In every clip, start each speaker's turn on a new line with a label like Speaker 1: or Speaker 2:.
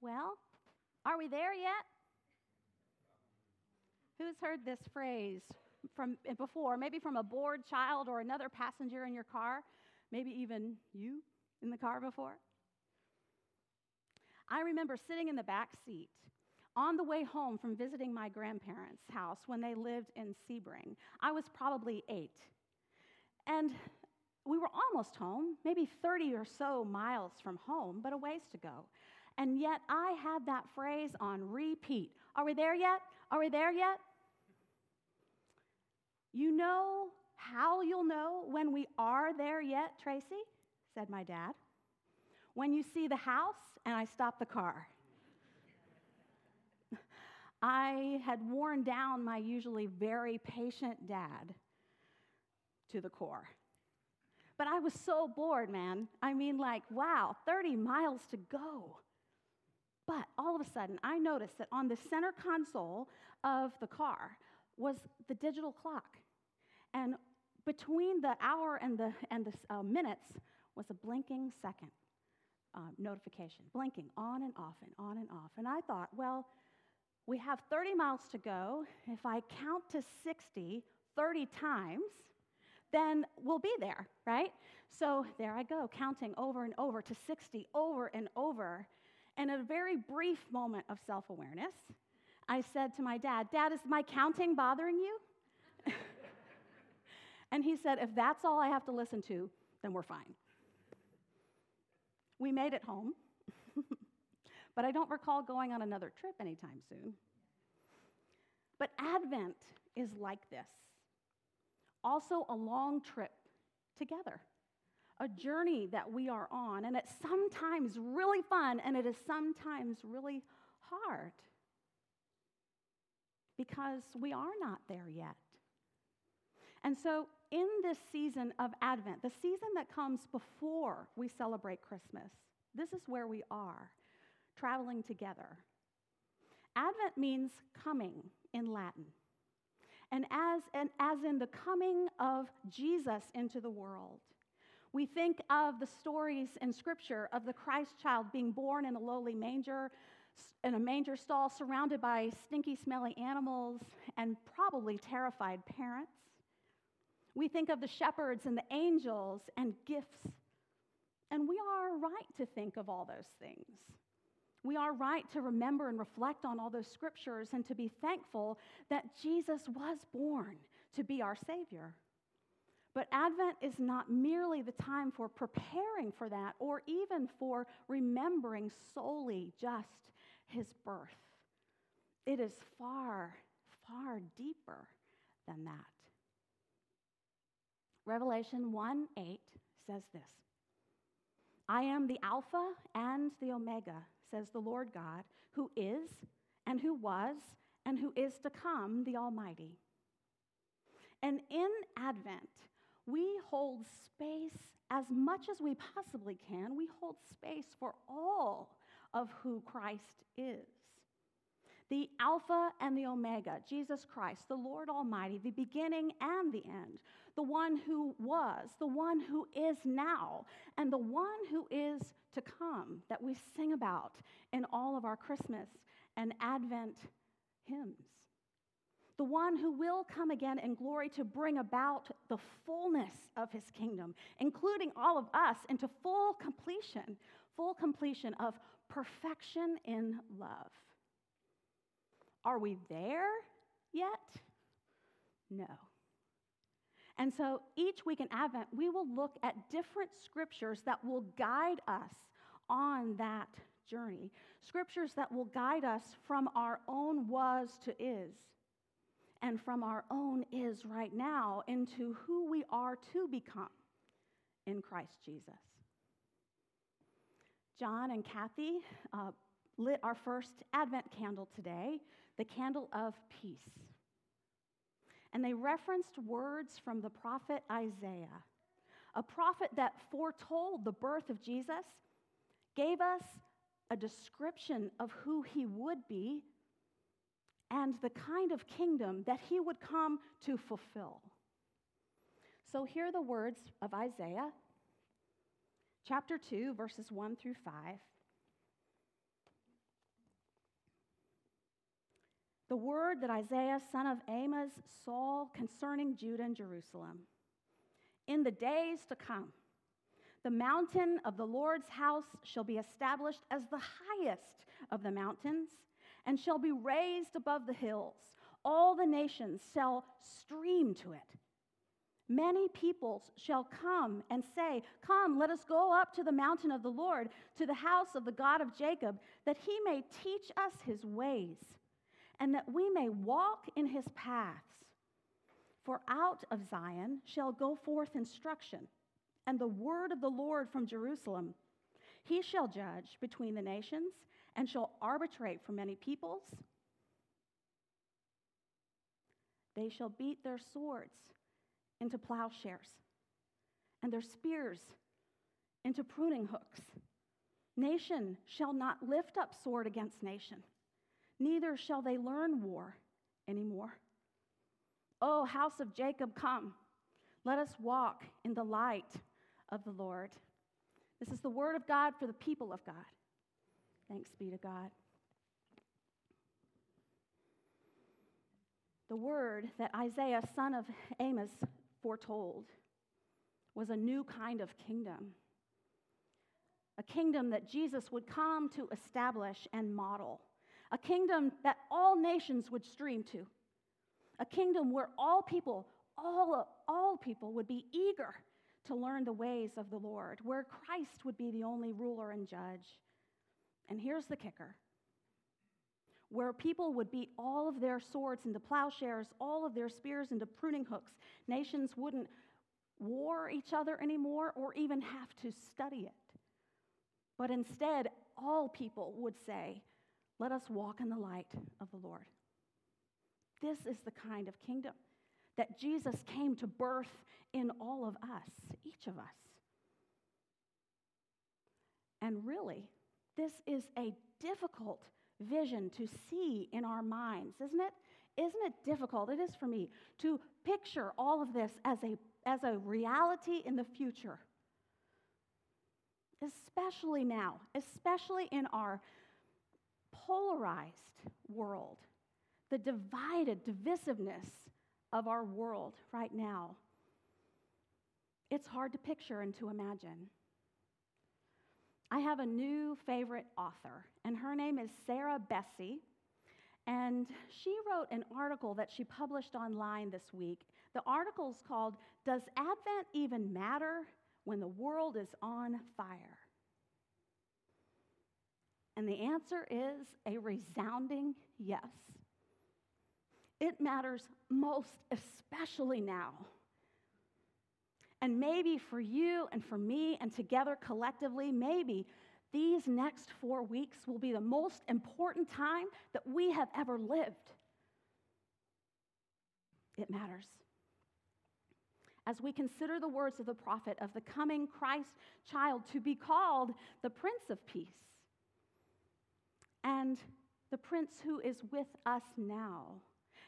Speaker 1: Well, are we there yet? Who's heard this phrase from before? Maybe from a bored child or another passenger in your car, maybe even you in the car before. I remember sitting in the back seat on the way home from visiting my grandparents' house when they lived in Sebring. I was probably eight. And we were almost home, maybe 30 or so miles from home, but a ways to go. And yet I had that phrase on repeat Are we there yet? Are we there yet? You know how you'll know when we are there yet, Tracy? said my dad. When you see the house and I stop the car. I had worn down my usually very patient dad to the core. But I was so bored, man. I mean, like, wow, 30 miles to go. But all of a sudden, I noticed that on the center console of the car was the digital clock. And between the hour and the, and the uh, minutes was a blinking second uh, notification, blinking on and off and on and off. And I thought, well, we have 30 miles to go. If I count to 60 30 times, then we'll be there, right? So there I go, counting over and over to 60, over and over. And a very brief moment of self awareness, I said to my dad, Dad, is my counting bothering you? and he said, If that's all I have to listen to, then we're fine. We made it home, but I don't recall going on another trip anytime soon. But Advent is like this also a long trip together, a journey that we are on, and it's sometimes really fun and it is sometimes really hard because we are not there yet. And so, in this season of Advent, the season that comes before we celebrate Christmas, this is where we are, traveling together. Advent means coming in Latin. And as, and as in the coming of Jesus into the world, we think of the stories in Scripture of the Christ child being born in a lowly manger, in a manger stall, surrounded by stinky, smelly animals and probably terrified parents. We think of the shepherds and the angels and gifts. And we are right to think of all those things. We are right to remember and reflect on all those scriptures and to be thankful that Jesus was born to be our Savior. But Advent is not merely the time for preparing for that or even for remembering solely just his birth. It is far, far deeper than that. Revelation 1 8 says this I am the Alpha and the Omega, says the Lord God, who is, and who was, and who is to come, the Almighty. And in Advent, we hold space as much as we possibly can. We hold space for all of who Christ is the Alpha and the Omega, Jesus Christ, the Lord Almighty, the beginning and the end, the one who was, the one who is now, and the one who is to come that we sing about in all of our Christmas and Advent hymns. The one who will come again in glory to bring about the fullness of his kingdom, including all of us into full completion, full completion of perfection in love. Are we there yet? No. And so each week in Advent, we will look at different scriptures that will guide us on that journey. Scriptures that will guide us from our own was to is, and from our own is right now into who we are to become in Christ Jesus. John and Kathy uh, lit our first Advent candle today, the candle of peace. And they referenced words from the prophet Isaiah, a prophet that foretold the birth of Jesus, gave us a description of who he would be, and the kind of kingdom that he would come to fulfill. So, hear the words of Isaiah, chapter 2, verses 1 through 5. the word that Isaiah, son of Amos, saw concerning Judah and Jerusalem. In the days to come, the mountain of the Lord's house shall be established as the highest of the mountains and shall be raised above the hills. All the nations shall stream to it. Many peoples shall come and say, Come, let us go up to the mountain of the Lord, to the house of the God of Jacob, that he may teach us his ways, and that we may walk in his paths. For out of Zion shall go forth instruction, and the word of the Lord from Jerusalem. He shall judge between the nations, and shall arbitrate for many peoples. They shall beat their swords into plowshares, and their spears into pruning hooks. Nation shall not lift up sword against nation, neither shall they learn war anymore. O house of Jacob, come, let us walk in the light of the Lord. This is the word of God for the people of God. Thanks be to God. The word that Isaiah, son of Amos, foretold was a new kind of kingdom. A kingdom that Jesus would come to establish and model. A kingdom that all nations would stream to. A kingdom where all people, all, all people would be eager to learn the ways of the Lord, where Christ would be the only ruler and judge. And here's the kicker where people would beat all of their swords into plowshares, all of their spears into pruning hooks. Nations wouldn't war each other anymore or even have to study it. But instead, all people would say, Let us walk in the light of the Lord. This is the kind of kingdom that Jesus came to birth in all of us, each of us. And really, this is a difficult vision to see in our minds, isn't it? Isn't it difficult? It is for me to picture all of this as a, as a reality in the future. Especially now, especially in our polarized world, the divided divisiveness of our world right now. It's hard to picture and to imagine. I have a new favorite author, and her name is Sarah Bessey. And she wrote an article that she published online this week. The article is called Does Advent Even Matter When the World is on Fire? And the answer is a resounding yes. It matters most, especially now and maybe for you and for me and together collectively, maybe these next four weeks will be the most important time that we have ever lived. It matters. As we consider the words of the prophet of the coming Christ child to be called the Prince of Peace and the Prince who is with us now,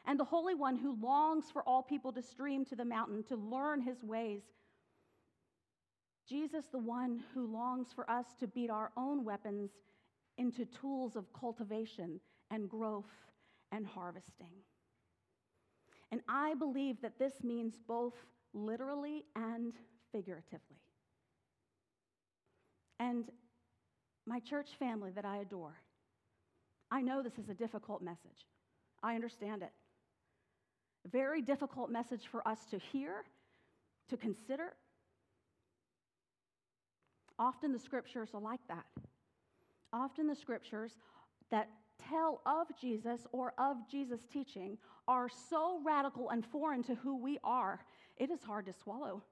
Speaker 1: and the Holy One who longs for all people to stream to the mountain to learn his ways Jesus, the one who longs for us to beat our own weapons into tools of cultivation and growth and harvesting. And I believe that this means both literally and figuratively. And my church family that I adore, I know this is a difficult message. I understand it. Very difficult message for us to hear, to consider, Often the scriptures are like that. Often the scriptures that tell of Jesus or of Jesus' teaching are so radical and foreign to who we are, it is hard to swallow.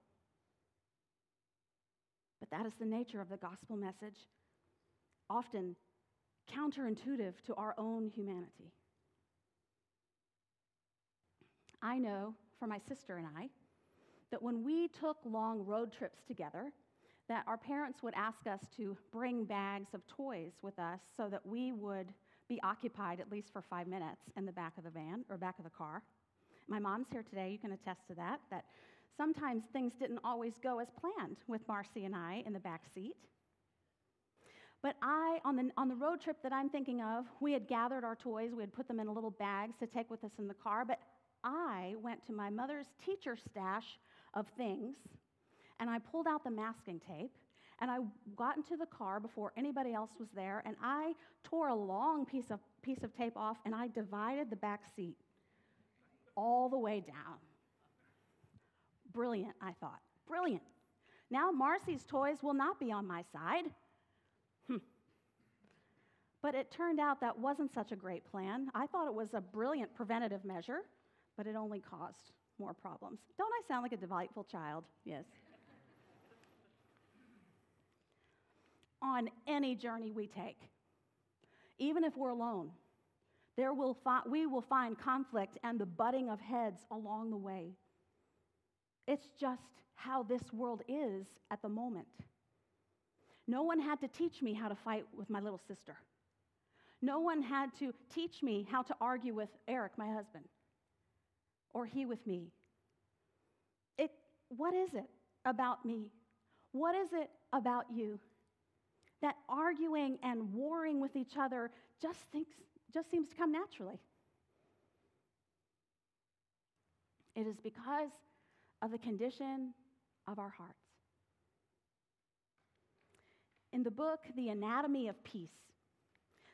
Speaker 1: But that is the nature of the gospel message, often counterintuitive to our own humanity. I know for my sister and I that when we took long road trips together, that our parents would ask us to bring bags of toys with us so that we would be occupied at least for five minutes in the back of the van or back of the car. My mom's here today, you can attest to that, that sometimes things didn't always go as planned with Marcy and I in the back seat. But I, on the, on the road trip that I'm thinking of, we had gathered our toys, we had put them in little bags to take with us in the car. But I went to my mother's teacher stash of things and I pulled out the masking tape and I got into the car before anybody else was there and I tore a long piece of, piece of tape off and I divided the back seat all the way down. Brilliant, I thought. Brilliant. Now Marcy's toys will not be on my side. Hmm. But it turned out that wasn't such a great plan. I thought it was a brilliant preventative measure, but it only caused more problems. Don't I sound like a delightful child? Yes. on any journey we take, even if we're alone, there will fi- we will find conflict and the butting of heads along the way. It's just how this world is at the moment. No one had to teach me how to fight with my little sister. No one had to teach me how to argue with Eric, my husband, or he with me. It, what is it about me? What is it about you that arguing and warring with each other just, thinks, just seems to come naturally? It is because of the condition of our hearts. In the book, The Anatomy of Peace,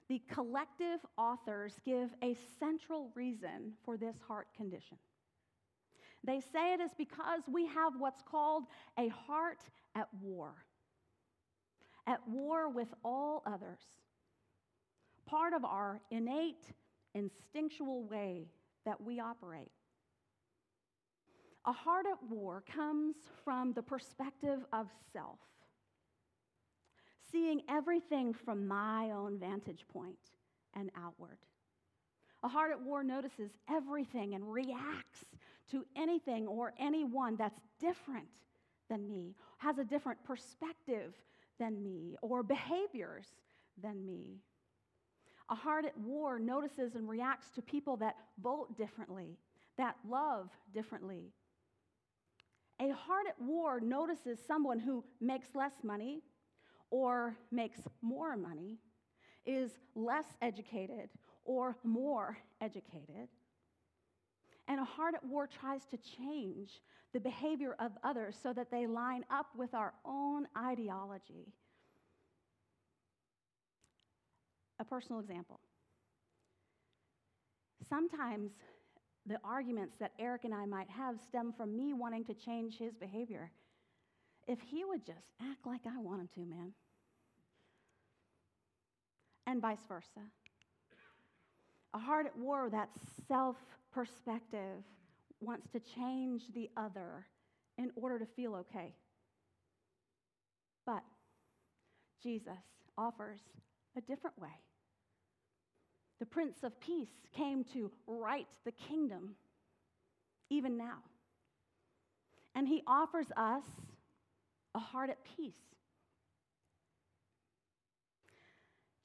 Speaker 1: the collective authors give a central reason for this heart condition. They say it is because we have what's called a heart at war, at war with all others. Part of our innate, instinctual way that we operate. A heart at war comes from the perspective of self, seeing everything from my own vantage point and outward. A heart at war notices everything and reacts to anything or anyone that's different than me, has a different perspective than me, or behaviors than me. A heart at war notices and reacts to people that vote differently, that love differently, a heart at war notices someone who makes less money or makes more money, is less educated or more educated. And a heart at war tries to change the behavior of others so that they line up with our own ideology. A personal example. Sometimes the arguments that Eric and I might have stem from me wanting to change his behavior. If he would just act like I want him to, man. And vice versa. A heart at war, that self perspective, wants to change the other in order to feel okay. But Jesus offers a different way. The Prince of Peace came to right the kingdom, even now. And he offers us a heart at peace.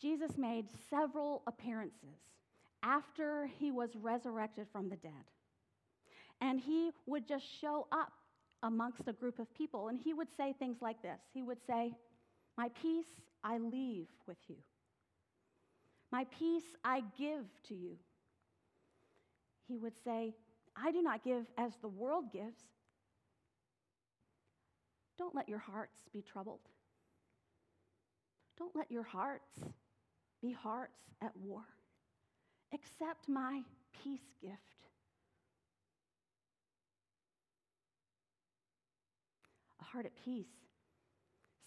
Speaker 1: Jesus made several appearances after he was resurrected from the dead. And he would just show up amongst a group of people and he would say things like this He would say, My peace I leave with you. My peace I give to you. He would say, I do not give as the world gives. Don't let your hearts be troubled. Don't let your hearts be hearts at war. Accept my peace gift. A heart at peace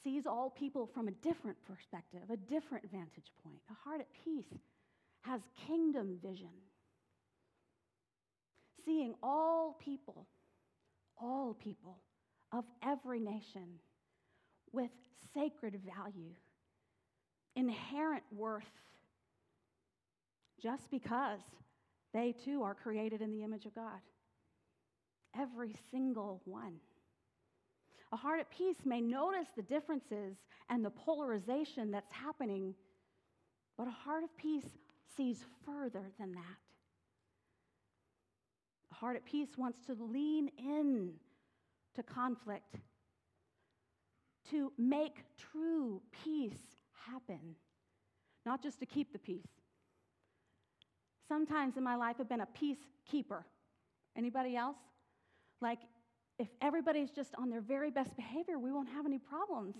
Speaker 1: sees all people from a different perspective, a different vantage point. A heart at peace has kingdom vision, seeing all people, all people of every nation with sacred value, inherent worth, just because they too are created in the image of God. Every single one. A heart at peace may notice the differences and the polarization that's happening, but a heart of peace sees further than that. A heart at peace wants to lean in to conflict, to make true peace happen, not just to keep the peace. Sometimes in my life I've been a peacekeeper. Anybody else? Like, if everybody's just on their very best behavior, we won't have any problems.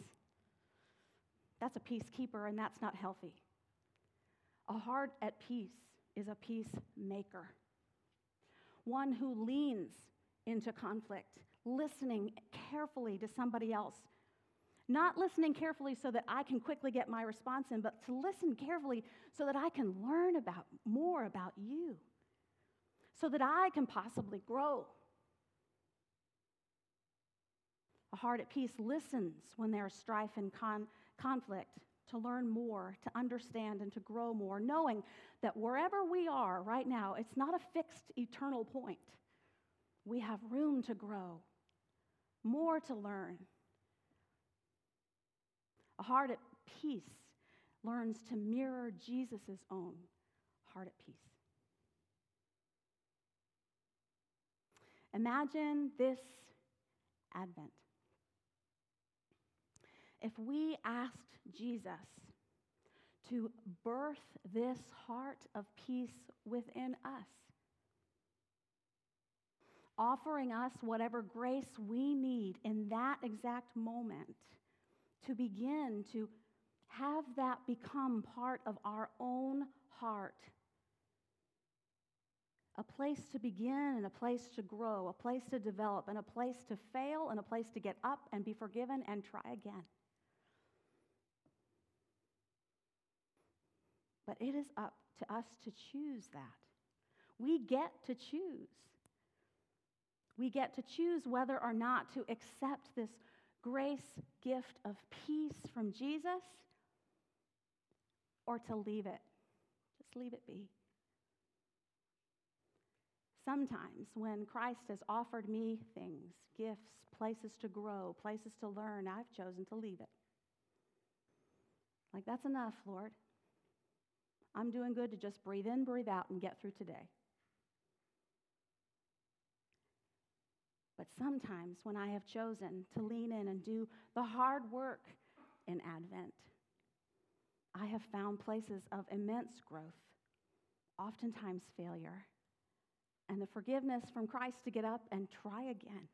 Speaker 1: That's a peacekeeper, and that's not healthy. A heart at peace is a peacemaker, one who leans into conflict, listening carefully to somebody else. Not listening carefully so that I can quickly get my response in, but to listen carefully so that I can learn about more about you, so that I can possibly grow. A heart at peace listens when there is strife and con- conflict to learn more, to understand, and to grow more, knowing that wherever we are right now, it's not a fixed eternal point. We have room to grow, more to learn. A heart at peace learns to mirror Jesus' own heart at peace. Imagine this Advent if we asked Jesus to birth this heart of peace within us, offering us whatever grace we need in that exact moment to begin to have that become part of our own heart. A place to begin and a place to grow, a place to develop, and a place to fail, and a place to get up and be forgiven and try again. But it is up to us to choose that. We get to choose. We get to choose whether or not to accept this grace gift of peace from Jesus or to leave it. Just leave it be. Sometimes when Christ has offered me things, gifts, places to grow, places to learn, I've chosen to leave it. Like, that's enough, Lord. I'm doing good to just breathe in, breathe out, and get through today. But sometimes when I have chosen to lean in and do the hard work in Advent, I have found places of immense growth, oftentimes failure, and the forgiveness from Christ to get up and try again.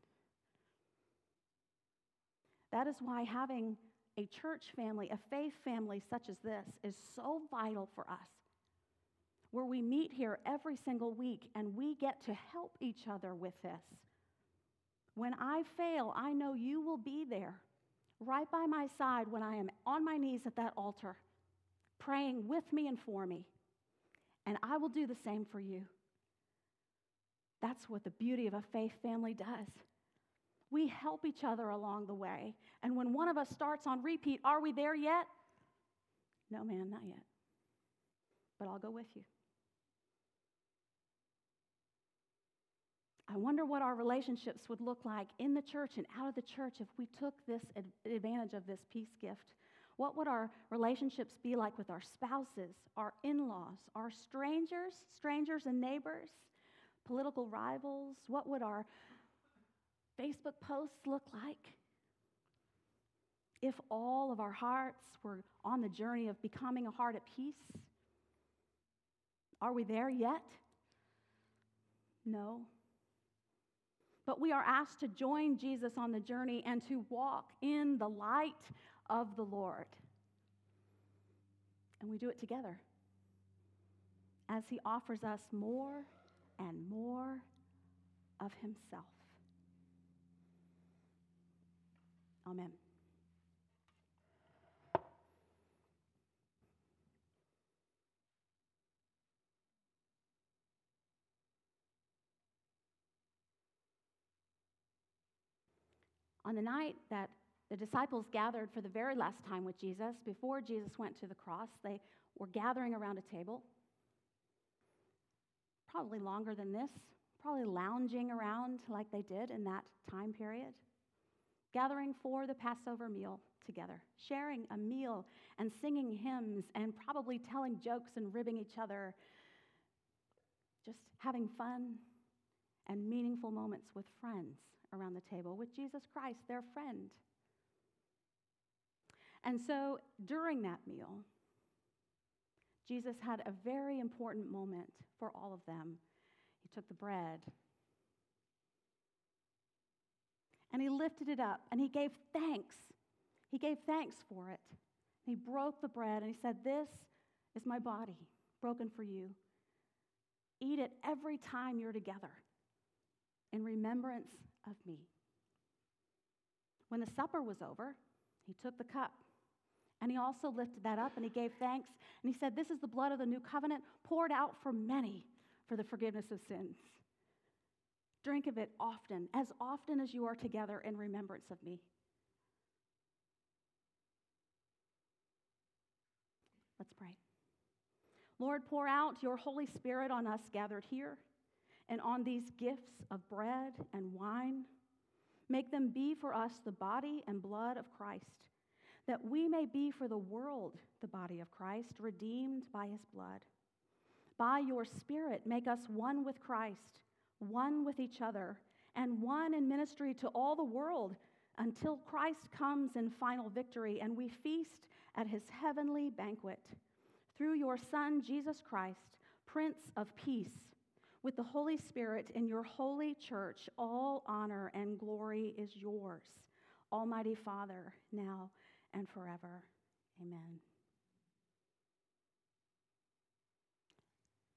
Speaker 1: That is why having a church family, a faith family such as this, is so vital for us. Where we meet here every single week and we get to help each other with this. When I fail, I know you will be there, right by my side when I am on my knees at that altar, praying with me and for me. And I will do the same for you. That's what the beauty of a faith family does. We help each other along the way. And when one of us starts on repeat, are we there yet? No, man, not yet. But I'll go with you. I wonder what our relationships would look like in the church and out of the church if we took this advantage of this peace gift. What would our relationships be like with our spouses, our in laws, our strangers, strangers and neighbors, political rivals? What would our Facebook posts look like? If all of our hearts were on the journey of becoming a heart at peace, are we there yet? No. But we are asked to join Jesus on the journey and to walk in the light of the Lord. And we do it together as He offers us more and more of Himself. Amen. On the night that the disciples gathered for the very last time with Jesus, before Jesus went to the cross, they were gathering around a table, probably longer than this, probably lounging around like they did in that time period gathering for the Passover meal together, sharing a meal and singing hymns and probably telling jokes and ribbing each other, just having fun and meaningful moments with friends around the table, with Jesus Christ, their friend. And so during that meal, Jesus had a very important moment for all of them. He took the bread and he lifted it up and he gave thanks. He gave thanks for it. He broke the bread and he said, This is my body broken for you. Eat it every time you're together in remembrance of me. When the supper was over, he took the cup and he also lifted that up and he gave thanks and he said, This is the blood of the new covenant poured out for many for the forgiveness of sins. Drink of it often, as often as you are together in remembrance of me. Let's pray. Lord, pour out your Holy Spirit on us gathered here and on these gifts of bread and wine. Make them be for us the body and blood of Christ, that we may be for the world the body of Christ, redeemed by his blood. By your Spirit, make us one with Christ, one with each other, and one in ministry to all the world until Christ comes in final victory and we feast at his heavenly banquet. Through your Son, Jesus Christ, Prince of Peace, with the Holy Spirit in your holy church, all honor and glory is yours, Almighty Father, now and forever. Amen.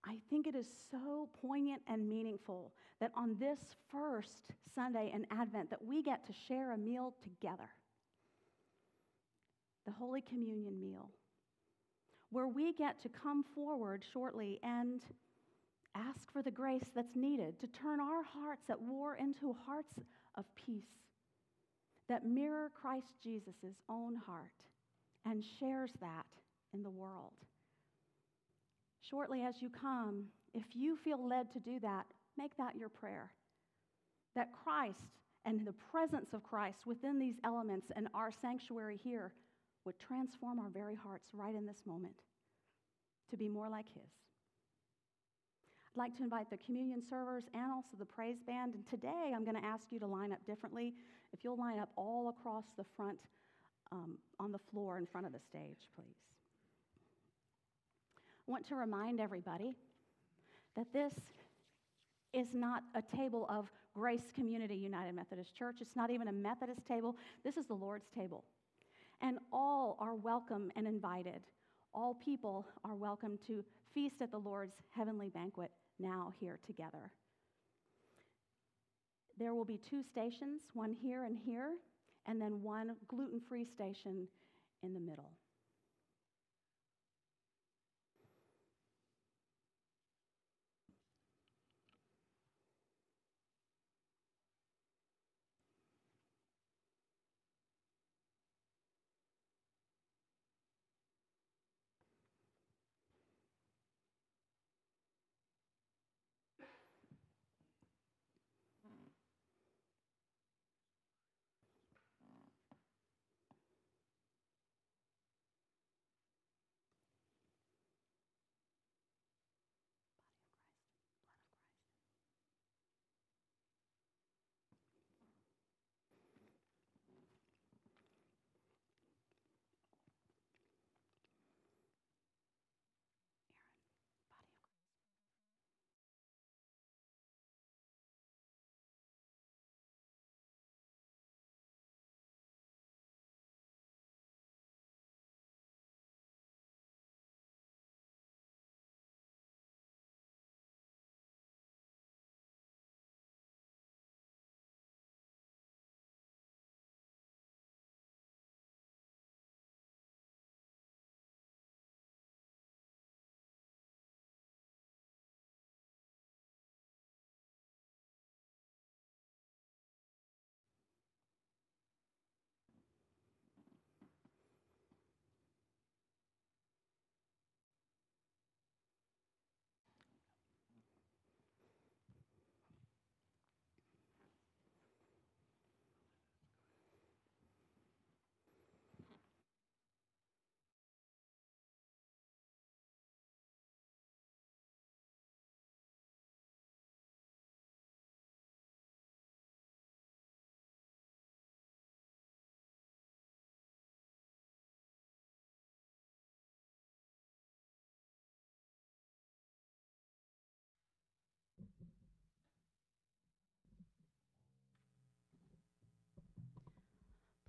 Speaker 1: I think it is so poignant and meaningful that on this first Sunday in Advent that we get to share a meal together. The Holy Communion meal, where we get to come forward shortly and ask for the grace that's needed to turn our hearts at war into hearts of peace that mirror Christ Jesus' own heart and shares that in the world. Shortly as you come, if you feel led to do that, make that your prayer. That Christ and the presence of Christ within these elements and our sanctuary here would transform our very hearts right in this moment to be more like His. I'd like to invite the communion servers and also the praise band. And today I'm going to ask you to line up differently. If you'll line up all across the front um, on the floor in front of the stage, please. I want to remind everybody that this is not a table of Grace Community United Methodist Church. It's not even a Methodist table. This is the Lord's table. And all are welcome and invited. All people are welcome to feast at the Lord's heavenly banquet now here together. There will be two stations, one here and here, and then one gluten free station in the middle.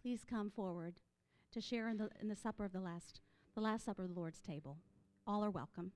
Speaker 2: Please come forward to share in the, in the supper of the last, the last supper of the Lord's table. All are welcome.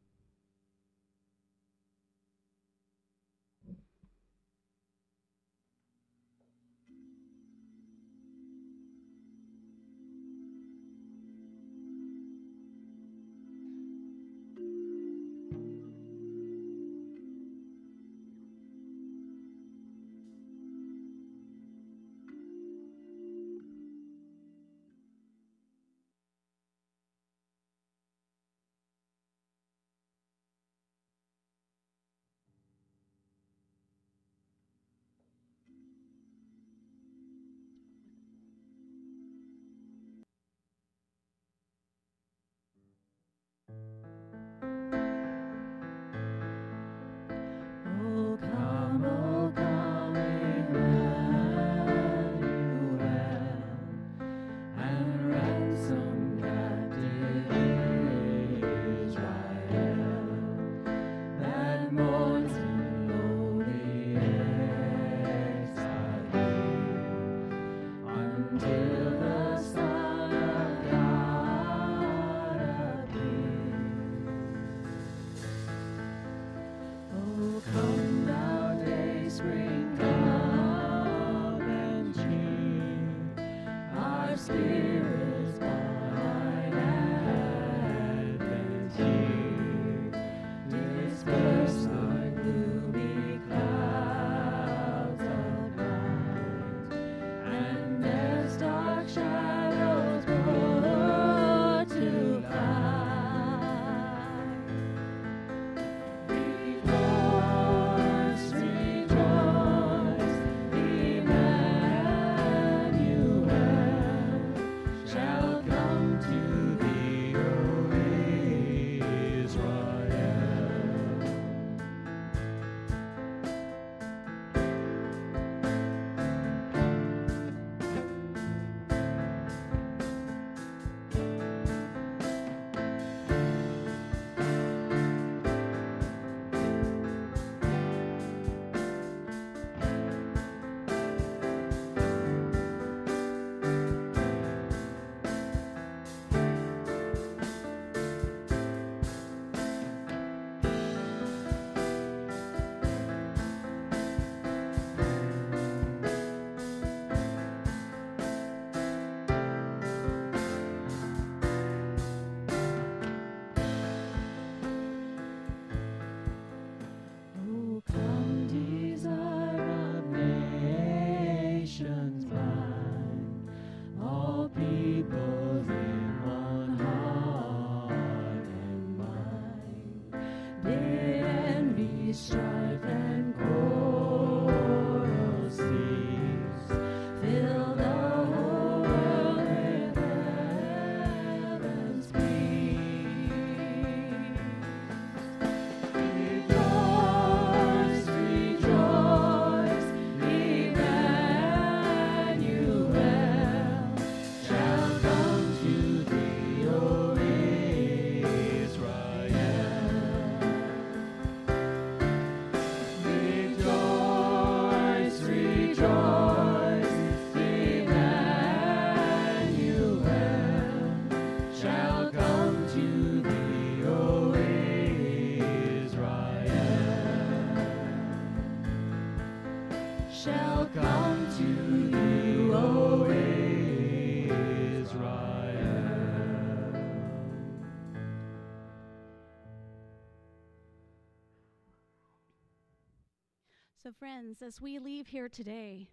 Speaker 2: Friends, as we leave here today,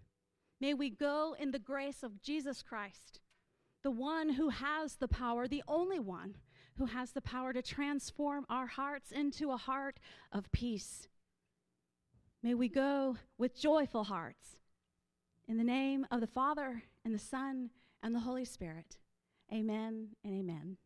Speaker 2: may we go in the grace of Jesus Christ, the one who has the power, the only one who has the power to transform our hearts into a heart of peace. May we go with joyful hearts. In the name of the Father, and the Son, and the Holy Spirit. Amen and amen.